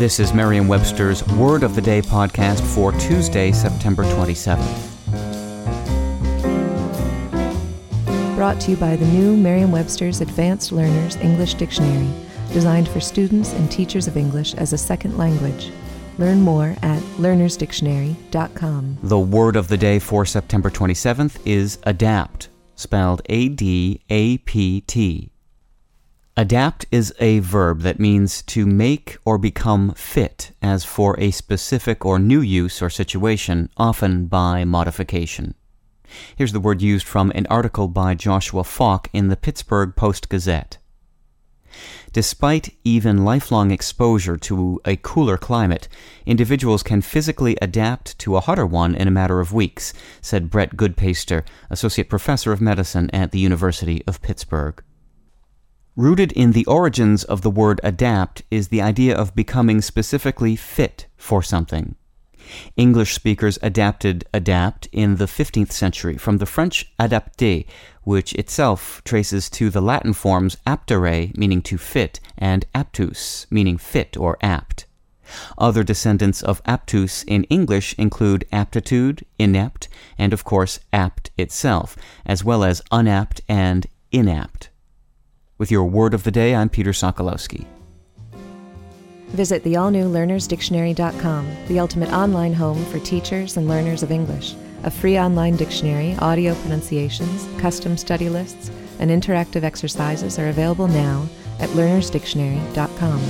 This is Merriam-Webster's Word of the Day podcast for Tuesday, September 27th. Brought to you by the new Merriam-Webster's Advanced Learners English Dictionary, designed for students and teachers of English as a second language. Learn more at learnersdictionary.com. The word of the day for September 27th is adapt, spelled A D A P T. Adapt is a verb that means to make or become fit as for a specific or new use or situation, often by modification. Here's the word used from an article by Joshua Falk in the Pittsburgh Post Gazette. Despite even lifelong exposure to a cooler climate, individuals can physically adapt to a hotter one in a matter of weeks, said Bret Goodpaster, Associate Professor of Medicine at the University of Pittsburgh. Rooted in the origins of the word adapt is the idea of becoming specifically fit for something. English speakers adapted adapt in the 15th century from the French adapter, which itself traces to the Latin forms aptare, meaning to fit, and aptus, meaning fit or apt. Other descendants of aptus in English include aptitude, inept, and of course apt itself, as well as unapt and inapt. With your word of the day, I'm Peter Sokolowski. Visit the all new learnersdictionary.com, the ultimate online home for teachers and learners of English. A free online dictionary, audio pronunciations, custom study lists, and interactive exercises are available now at learnersdictionary.com.